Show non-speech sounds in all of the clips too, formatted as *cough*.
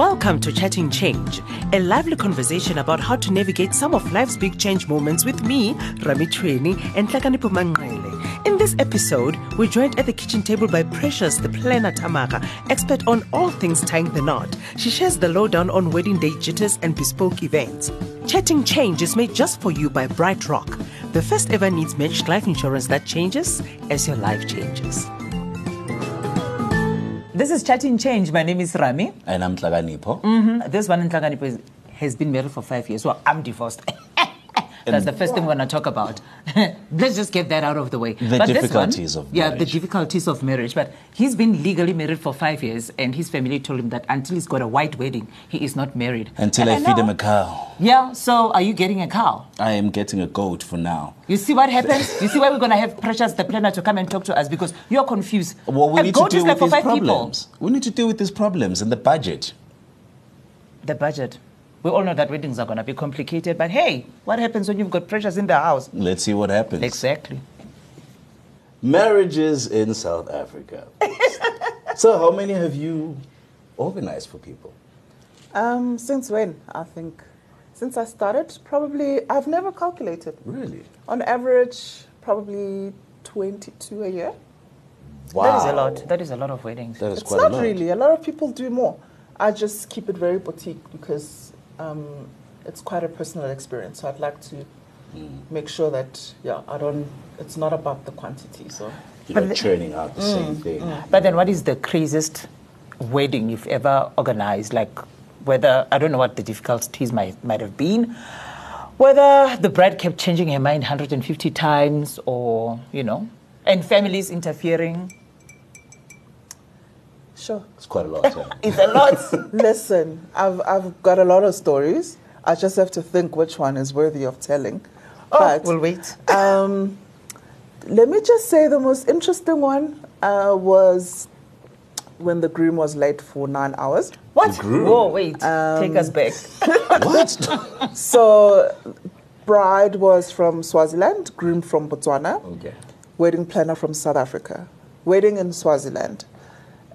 Welcome to Chatting Change, a lively conversation about how to navigate some of life's big change moments with me, Rami Chuene, and Tlakanipo Mangaile. In this episode, we're joined at the kitchen table by Precious, the planner Thamaga, expert on all things tying the knot. She shares the lowdown on wedding day jitters and bespoke events. Chatting Change is made just for you by BrightRock, the first ever needs matched life insurance that changes as your life changes. This is Chatting Change. My name is Rami. And I'm Tlaganipo. Mm, This one in Tlaganipo is, has been married for five years. Well, I'm divorced. *laughs* That's the first thing we're going to talk about. *laughs* Let's just get that out of the way. The this difficulties of marriage. Yeah, the difficulties of marriage. But he's been legally married for five years, and his family told him that until he's got a white wedding, he is not married. Until And I feed know- him a cow. Yeah, so are you getting a cow? I am getting a goat for now. You see what happens? you see why we're going to have Precious the planner to come and talk to us because you're confused. Well, we a need to goat is deal like with for these five problems. We need to deal with these problems and the budget. The budget. We all know that weddings are going to be complicated, but hey, what happens when you've got pressures in the house? Let's see what happens. Exactly. Marriages in South Africa. *laughs* so, how many have you organized for people? Um, since when? I think since I started, probably I've never calculated. Really? On average, probably 22 a year. Wow. That is a lot. That is a lot of weddings. That is It's quite not a lot. really. A lot of people do more. I just keep it very boutique because um, it's quite a personal experience. So I'd like to Mm. make sure that yeah, I don't. It's not about the quantity. So You're not churning out the same Mm, thing. But then, what is the craziest wedding you've ever organized? Like, whether I don't know what the difficulties might might have been, whether the bride kept changing her mind 150 times, or you know, and families interfering. Sure. It's quite a lot. eh? *laughs* It's a lot. Listen, I've I've got a lot of stories. I just have to think which one is worthy of telling. oh, But- we'll wait. *laughs* Um, let me just say the most interesting one uh, was when the groom was late for nine hours. What? groom. Whoa, wait. Take us back. *laughs* what? So, bride was from Swaziland, groom from Botswana, okay. wedding planner from South Africa, wedding in Swaziland.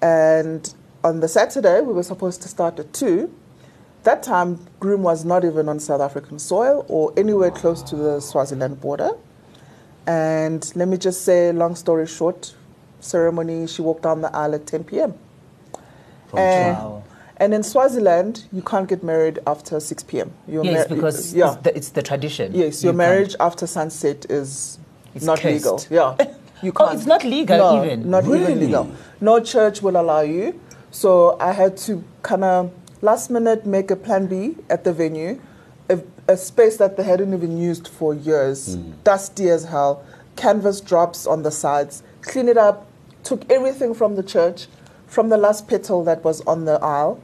And on the Saturday, we were supposed to start at 2. That time, groom was not even on South African soil or anywhere close to the Swaziland border. And let me just say, long story short, ceremony, she walked down the aisle at 10 p.m. From And, Wow. and in Swaziland, you can't get married after 6 p.m. You're yes, mar- because yeah. it's, the, it's the tradition. Yes, your You marriage after sunset is It's not cursed. legal. Yeah. *laughs* You Oh, it's not legal no, even? Not even legal. No church will allow you. So I had to kind of last minute make a plan B at the venue, a, a space that they hadn't even used for years, dusty as hell, canvas drops on the sides, clean it up, took everything from the church, from the last petal that was on the aisle,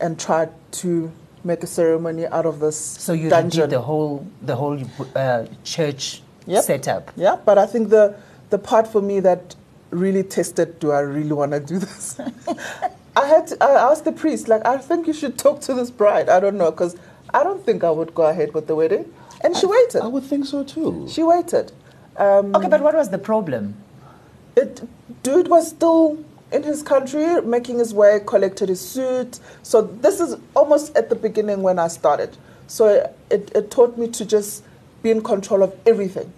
and tried to make a ceremony out of this So you dungeon. redid the whole the whole uh, church Yep. setup. Yeah, but I think the the part for me that really tested, do I really want to do this? *laughs* I had to, I asked the priest, like, I think you should talk to this bride. I don't know, because I don't think I would go ahead with the wedding. And she waited. I would think so too. She waited. Um, Okay, but what was the problem? it, dude was still in his country, making his way, collected his suit. So this is almost at the beginning when I started. So it, it taught me to just be in control of everything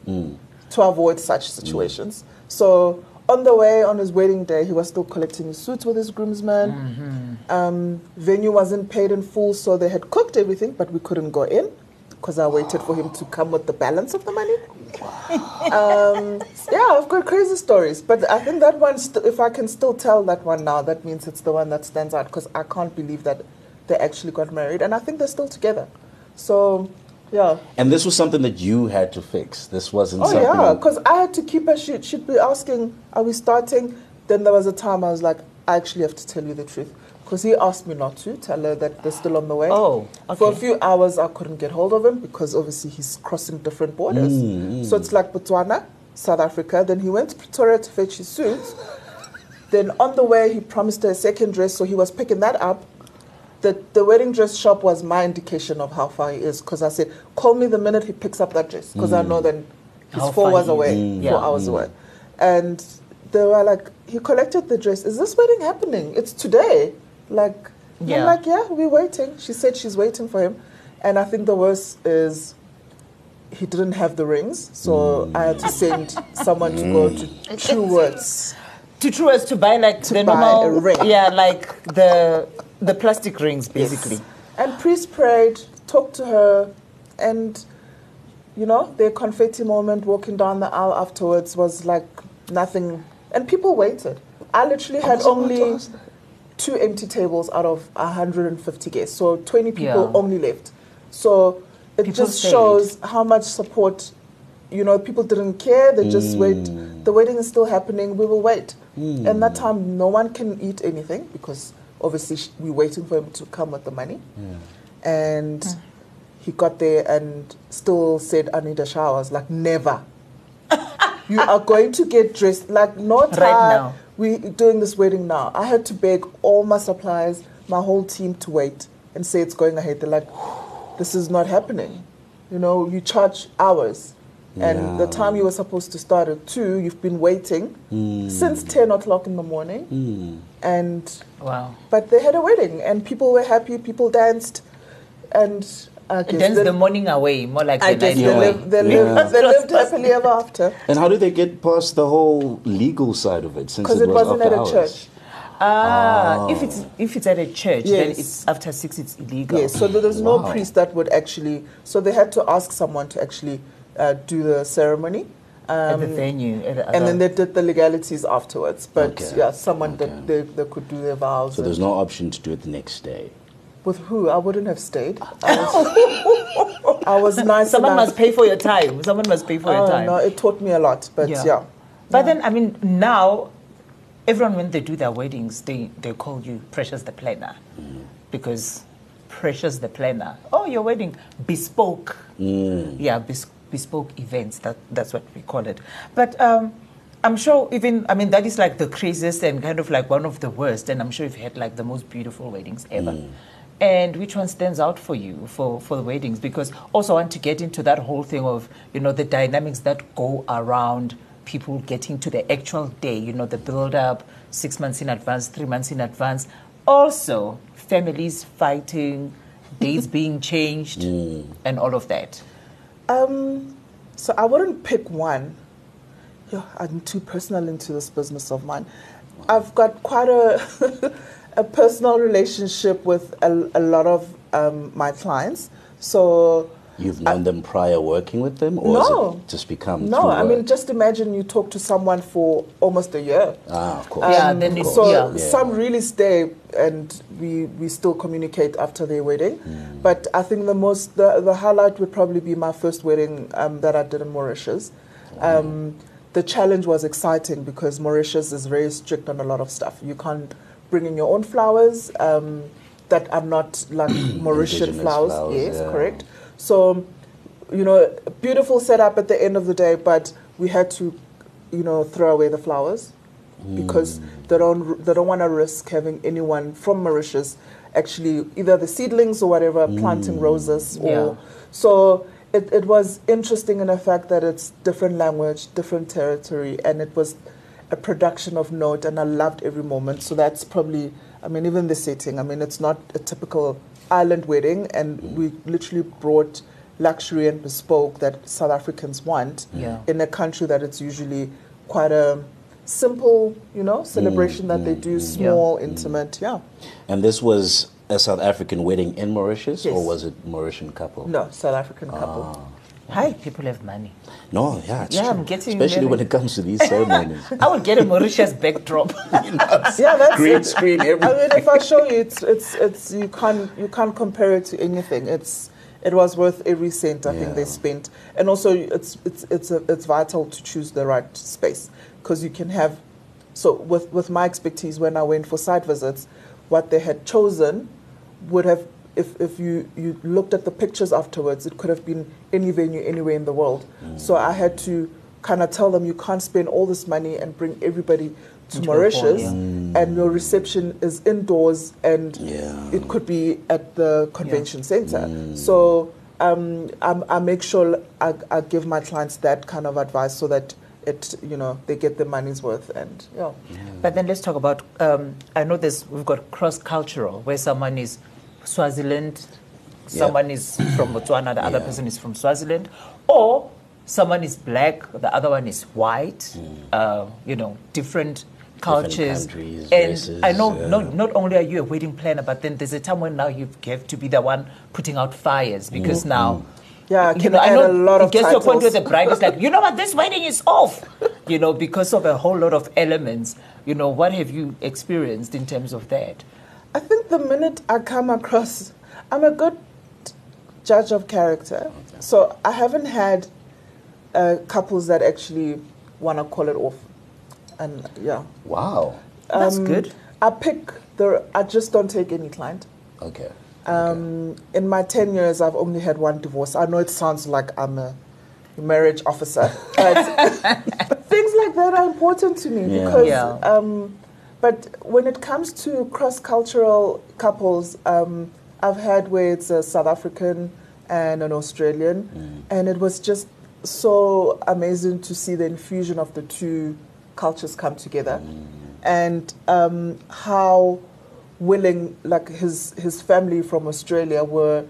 to avoid such situations. So on the way, on his wedding day, he was still collecting his suits with his groomsmen. Um, venue wasn't paid in full, so they had cooked everything, but we couldn't go in because I waited for him to come with the balance of the money. um, yeah, I've got crazy stories, but I think that one, st- if I can still tell that one now, that means it's the one that stands out because I can't believe that they actually got married, and I think they're still together. So, yeah. And this was something that you had to fix. This wasn't Oh something. yeah, because I had to keep her. She'd, she'd be asking, "Are we starting?" Then there was a time I was like, "I actually have to tell you the truth," because he asked me not to tell her that they're still on the way. Oh, okay. For a few hours, I couldn't get hold of him because obviously he's crossing different borders. Mm, So it's like Botswana, South Africa. Then he went to Pretoria to fetch his suits. *laughs* then on the way, he promised her a second dress, so he was picking that up. The, the wedding dress shop was my indication of how far he is because I said, call me the minute he picks up that dress because I mm. know then he's How four hours he away, is. four Yeah. hours mm. away. And they were like, he collected the dress. Is this wedding happening? It's today. Like, Yeah. I'm like, yeah, we're waiting. She said she's waiting for him. And I think the worst is he didn't have the rings, so mm. I had to send someone to go to True Words. To true as to buy like To the buy normal, a ring. yeah, like the the plastic rings basically. And priest prayed, talked to her, and you know, their confetti moment walking down the aisle afterwards was like nothing. And people waited. I literally had was about to only two empty tables out of 150 guests, so 20 people Yeah. only left. So it People just stayed. shows how much support. You know, people didn't care. They just mm. wait. The wedding is still happening. We will wait. Mm. And that time, no one can eat anything because obviously sh- we're waiting for him to come with the money. And hmm. he got there and still said, "I need a shower." I was like, "Never." *laughs* you are going to get dressed like no Right time. now. We doing this wedding now. I had to beg all my suppliers, my whole team to wait and say it's going ahead. They're like, this is not happening. You know, you charge hours. And the time you were supposed to start at two, you've been waiting mm. since ten o'clock in the morning. Mm. And Wow. but they had a wedding and people were happy, people danced and I guess Dance they- the morning away, more like I the guess night they, Yeah. away. lived, they, Yeah. lived, they lived *laughs* happily ever after. And how did they get past the whole legal side of it? Since Because it, it was wasn't after at a hours? church. Ah, ah. if it's if it's at a church, then it's after six. It's illegal. Yes, so there's was no Wow. priest that would actually. So they had to ask someone to actually uh, do the ceremony. at the Um, venue. At the and then they did the legalities afterwards. But Okay. yeah, someone Okay. that they, they could do their vows. So there's no option to do it the next day. with who? I wouldn't have stayed. I *laughs* was, I was nice. someone enough. must pay for your time. Someone must pay for your Oh, time. no, it taught me a lot. But yeah. But then, I mean, now, everyone, when they do their weddings, they, they call you Precious the Planner. Because Precious the Planner, oh, your wedding, bespoke. Yeah, bes- bespoke events, that, that's what we call it. But um, I'm sure even, I mean, that is like the craziest and kind of like one of the worst. And I'm sure you've had like the most beautiful weddings ever. And which one stands out for you for, for the weddings? Because also I want to get into that whole thing of, you know, the dynamics that go around people getting to the actual day, you know, the build up six months in advance, three months in advance. Also, families fighting, dates *laughs* being changed, and all of that. Um, so I wouldn't pick one. Yeah, I'm too personal into this business of mine. I've got quite a *laughs* a personal relationship with a, a lot of um, my clients. So You've known them prior working with them, or No. has it just become no, through I mean just imagine you talk to someone for almost a year. ah, of course. Yeah, of then course. So yeah. some really stay, and we we still communicate after their wedding. Hmm. But I think the most the, the highlight would probably be my first wedding um, that I did in Mauritius. Um, the challenge was exciting because Mauritius is very strict on a lot of stuff. You can't bring in your own flowers um, that are not like *coughs* Mauritian flowers. flowers, Yes, yeah. correct. So, you know, beautiful setup at the end of the day, but we had to, you know, throw away the flowers because hmm. they don't they don't want to risk having anyone from Mauritius actually either the seedlings or whatever hmm. planting roses or Yeah. so it, it was interesting in the fact that it's different language, different territory, and it was a production of note, and I loved every moment. So that's probably, I mean, even the setting. I mean, it's not a typical island wedding, and we literally brought luxury and bespoke that South Africans want Yeah. in a country that it's usually quite a simple, you know, celebration that they mm, do, mm, small, mm. intimate. Yeah. And this was a South African wedding in Mauritius, or was it Mauritian couple? No, South African couple. Ah. Hi, people have money. No, yeah, it's Yeah, true. I'm getting Especially when it comes to these ceremonies. *laughs* I would get a Mauritius backdrop. *laughs* *laughs* Yeah, that's Green it. screen, I mean, if I show you, it's it's it's you can't you can't compare it to anything. It's it was worth every cent I think they spent, and also it's it's it's a, it's vital to choose the right space because you can have. So with with my expertise, when I went for site visits, what they had chosen would have. If, if you, you looked at the pictures afterwards, it could have been any venue anywhere in the world. So I had to kind of tell them you can't spend all this money and bring everybody to Into a hall, Mauritius yeah. and your reception is indoors and Yeah. it could be at the convention center. So um, I'm, I make sure I, I give my clients that kind of advice so that it you know they get their money's worth and yeah. But then let's talk about. Um, I know this. We've got cross cultural, where someone is Swaziland, someone is from Botswana, the other Yeah. person is from Swaziland, or someone is black, the other one is white. Hmm. Uh, you know, different cultures. countries, and races, I know yeah. not, not only are you a wedding planner, but then there's a time when now you have got to be the one putting out fires because mm. now. Mm. Yeah, I you can know, I know a lot it of gets to a point where the bride is like, *laughs* you know what, this wedding is off. You know, because of a whole lot of elements. You know, what have you experienced in terms of that? I think the minute I come across, I'm a good judge of character. So I haven't had uh, couples that actually want to call it off. And yeah. Wow. That's Um, good. I pick the, I just don't take any client. Okay. Um, in my 10 years, I've only had one divorce. I know it sounds like I'm a marriage officer, but *laughs* *laughs* things like that are important to me Yeah. because. Yeah. Um, but when it comes to cross-cultural couples, um, I've had where it's a South African and an Australian, and it was just so amazing to see the infusion of the two cultures come together, and um, how willing like his his family from Australia were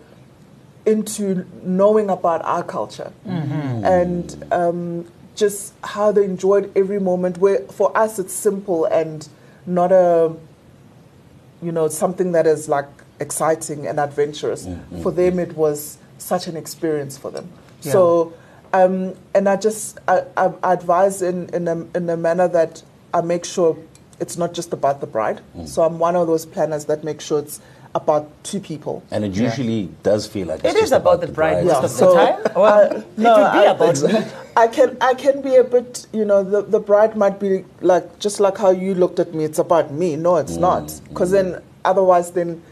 into knowing about our culture. And um, just how they enjoyed every moment where for us it's simple and not a you know something that is like exciting and adventurous. Mm, mm, for them mm. it was such an experience for them. Yeah. so um, and i just I, I, I advise in, in, a, in a manner that i make sure it's not just about the bride. So i'm one of those planners that make sure it's about two people And it usually does feel like it's It is just about the bride Yeah, most of so, the time. Uh, well, uh, no, it would be I- about *laughs* me. I can I can be a bit you know the the bride might be like just like how you looked at me it's about me no it's mm, not mm. because then otherwise then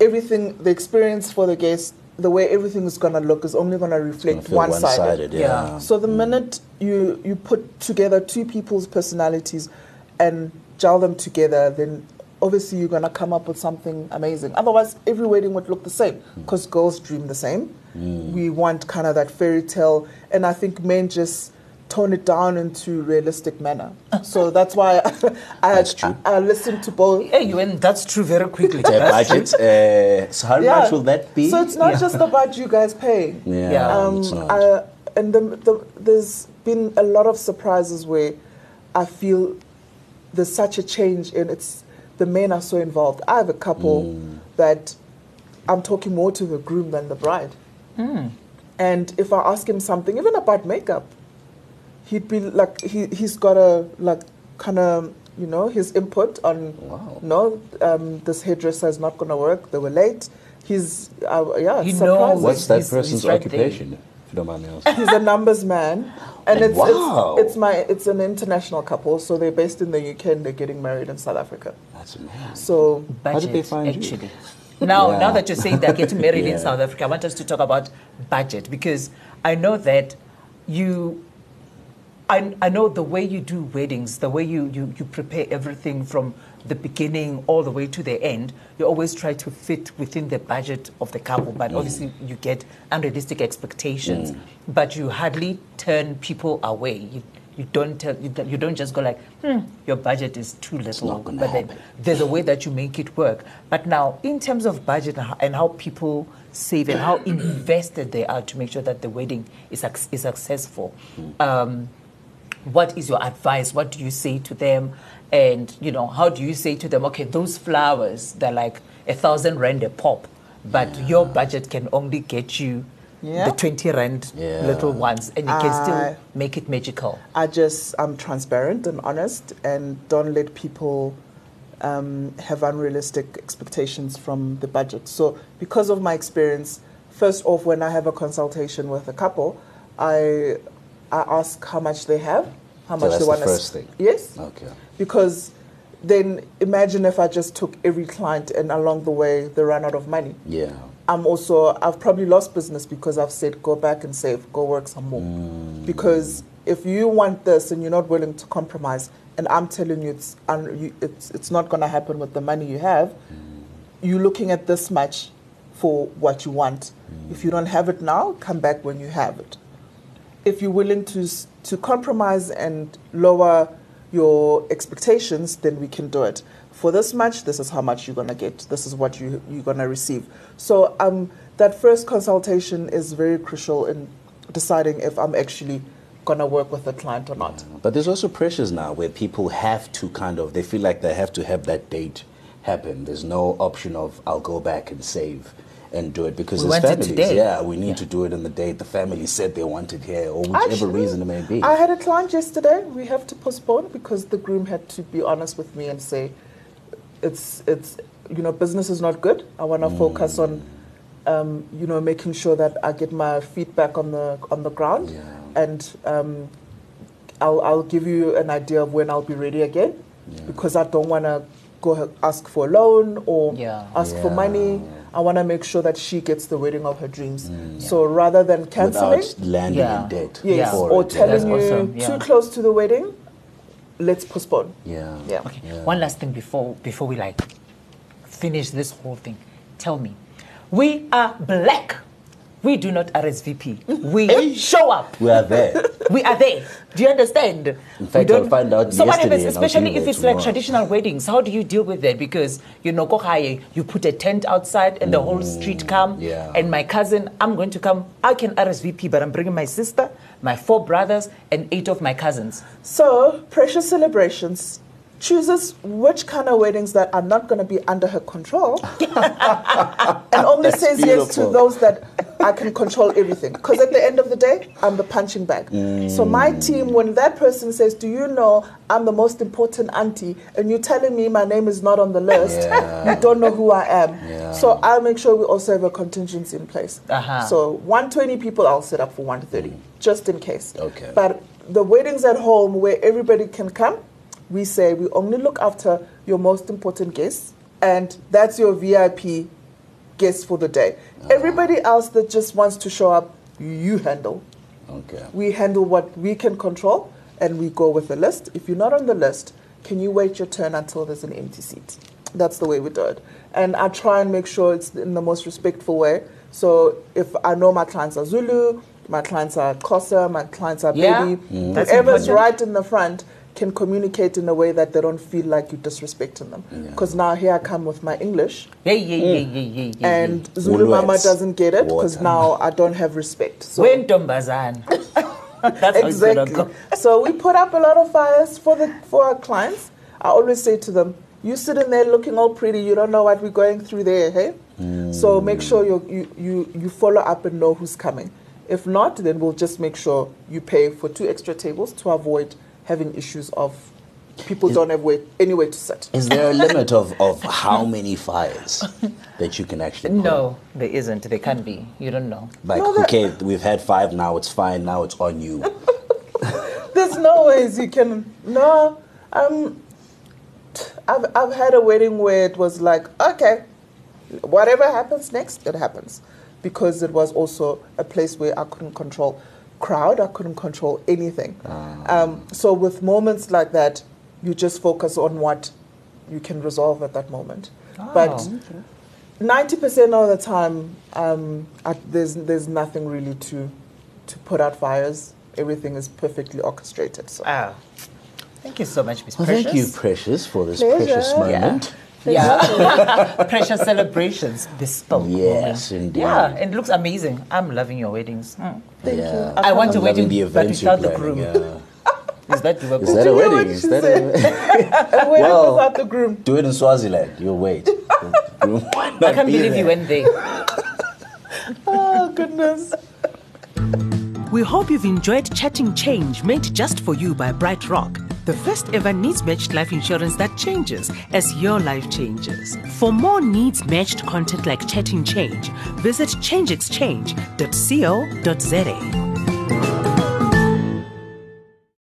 everything the experience for the guest the way everything is going to look is only going to It's gonna reflect one sided one-sided, Yeah. yeah. so the mm. minute you you put together two people's personalities and gel them together, then obviously you're gonna come up with something amazing. Otherwise, every wedding would look the same because girls dream the same. We want kind of that fairy tale, and I think men just tone it down into realistic manner. so *laughs* that's why *laughs* I, That's true. I, I listen to both. Hey, you went that's true very quickly. *laughs* Budget. Uh, so how much will that be? So it's not Yeah. just about you guys paying. yeah, Yeah. Um, it's not. I, and the, the, there's been a lot of surprises where I feel there's such a change and it's the men are so involved. I have a couple Mm. that I'm talking more to the groom than the bride. And if I ask him something, even about makeup, he'd be like, he, he's got a, like, kind of, you know, his input on, Wow. no, um, this hairdresser is not going to work. They were late. He's, uh, yeah, He it's knows. surprising. What's that he's- person's he's right occupation? If you don't mind me asking. He's a numbers man, and it's, Wow. it's it's my it's an international couple. So they're based in the UK and they're getting married in South Africa. That's amazing. So How did they budget, find you? actually. Now, Yeah. now that you're saying they're getting married in South Africa, I want us to talk about budget because I know that you. I, I know the way you do weddings, the way you, you, you prepare everything from the beginning all the way to the end, you always try to fit within the budget of the couple, but obviously you get unrealistic expectations, but you hardly turn people away. You, you don't tell you, you don't just go like hmm, your budget is too little. but then there's a way that you make it work. But now in terms of budget and how, people save and how *coughs* invested they are to make sure that the wedding is, is successful um, what is your advice what do you say to them and you know how do you say to them okay those flowers they're like a thousand rand a pop but your budget can only get you Yeah. the 20 rand Yeah. little ones and you can I- still make it magical I just I'm transparent and honest, and don't let people um, have unrealistic expectations from the budget. So because of my experience, first off, when I have a consultation with a couple, I I ask how much they have, how So much that's they the want first thing. Yes. Okay. because then imagine if I just took every client and along the way they run out of money. Yeah. I'm also I've probably lost business because I've said go back and save, go work some more. Mm. Because if you want this and you're not willing to compromise, and I'm telling you it's un, you, it's it's not going to happen with the money you have, mm. you're looking at this much for what you want. Mm. If you don't have it now, come back when you have it. If you're willing to to compromise and lower your expectations, then we can do it. For this much, this is how much you're gonna get. This is what you you're gonna receive. So um, that first consultation is very crucial in deciding if I'm actually gonna work with the client or not. But there's also pressures now where people have to kind of, they feel like they have to have that date happen. There's no option of, I'll go back and save and do it because We there's want families. today. Yeah, we need Yeah. to do it on the date. The family said they wanted here or whichever Actually, reason it may be. I had a client yesterday. We have to postpone because the groom had to be honest with me and say, "It's it's you know business is not good. I want to focus on um, you know making sure that I get my feet back on the on the ground, Yeah. and um, I'll I'll give you an idea of when I'll be ready again, Yeah. because I don't want to go ask for a loan or Yeah. ask for Yeah. money. I want to make sure that she gets the wedding of her dreams. Mm. So rather than canceling, Without landing Yeah. in debt. Yes, Yeah. or it, telling That's you awesome, yeah. too close to the wedding, let's postpone. Yeah. Yeah. Okay. Yeah. One last thing before before we like finish this whole thing. Tell me, we are black. We do not RSVP. We show up. We are there. *laughs* We are there. Do you understand? In We fact, don't- I'll find out So what happens, especially if it's tomorrow. like traditional weddings? How do you deal with that? Because you know, go high, you put a tent outside and the whole street come. Mm, yeah. And my cousin, I'm going to come. I can RSVP, but I'm bringing my sister, my four brothers, and eight of my cousins. So, Precious Celebrations chooses which kind of weddings that are not going to be under her control *laughs* and only That's says yes to those that I can control everything. Because at the end of the day, I'm the punching bag. So, my team, when that person says, Do you know I'm the most important auntie, and you're telling me my name is not on the list, Yeah. *laughs* you don't know who I am. Yeah. So, I'll make sure we also have a contingency in place. Uh-huh. So, 120 people, I'll set up for 130, just in case. Okay. But the weddings at home where everybody can come, we say we only look after your most important guests, and that's your VIP guests for the day. Everybody else that just wants to show up, you handle. Okay. We handle what we can control, and we go with the list. If you're not on the list, can you wait your turn until there's an empty seat? That's the way we do it. And I try and make sure it's in the most respectful way. So if I know my clients are Zulu, my clients are Xhosa, my clients are Yeah, Baby, Mm. that's whoever's right in the front can communicate in a way that they don't feel like you're disrespecting them. Because now here I come with my English, Yeah, yeah, yeah, mm. yeah, yeah, yeah. and Zulu Mama doesn't get it because now I don't have respect. So When Tombazan. *laughs* That's how exactly. go. so we put up a lot of fires for the for our clients. I always say to them, "You sitting there looking all pretty. You don't know what we're going through there, hey? So mm. make sure you you you you follow up and know who's coming. If not, then we'll just make sure you pay for two extra tables to avoid having issues of people don't have way, anywhere to sit. Is there a limit of, *laughs* of how many fires that you can actually put? No, there isn't. There can't be. You don't know. Like, No, that- okay, we've had five now, it's fine, now it's on you. *laughs* There's no ways you can. No, um, I've I've had a wedding where it was like, okay, whatever happens next, it happens, because it was also a place where I couldn't control crowd, I couldn't control anything. Um, so with moments like that, you just focus on what you can resolve at that moment. But ninety percent of the time, um, I, there's there's nothing really to to put out fires. Everything is perfectly orchestrated. So. Ah. Thank you so much, Miss Well, Precious. thank you, Precious, for this Pleasure. precious moment. Yeah. Yeah *laughs* precious celebrations. Bespoke. Yes, moment. indeed. Yeah, and it looks amazing. I'm loving your weddings. Hmm. Thank yeah. you. I want a I'm loving wedding, the but without the groom. yeah. *laughs* Is that doable? Is that a wedding? *laughs* Is that a A wedding Well- without the groom. Do it in Swaziland. You'll wait. The groom might I can't be believe there. you went there. Oh goodness. We hope you've enjoyed Chatting Change made just for you by BrightRock, the first ever needs matched life insurance that changes as your life changes. For more needs matched content like Chatting Change, visit changeexchange.co.za.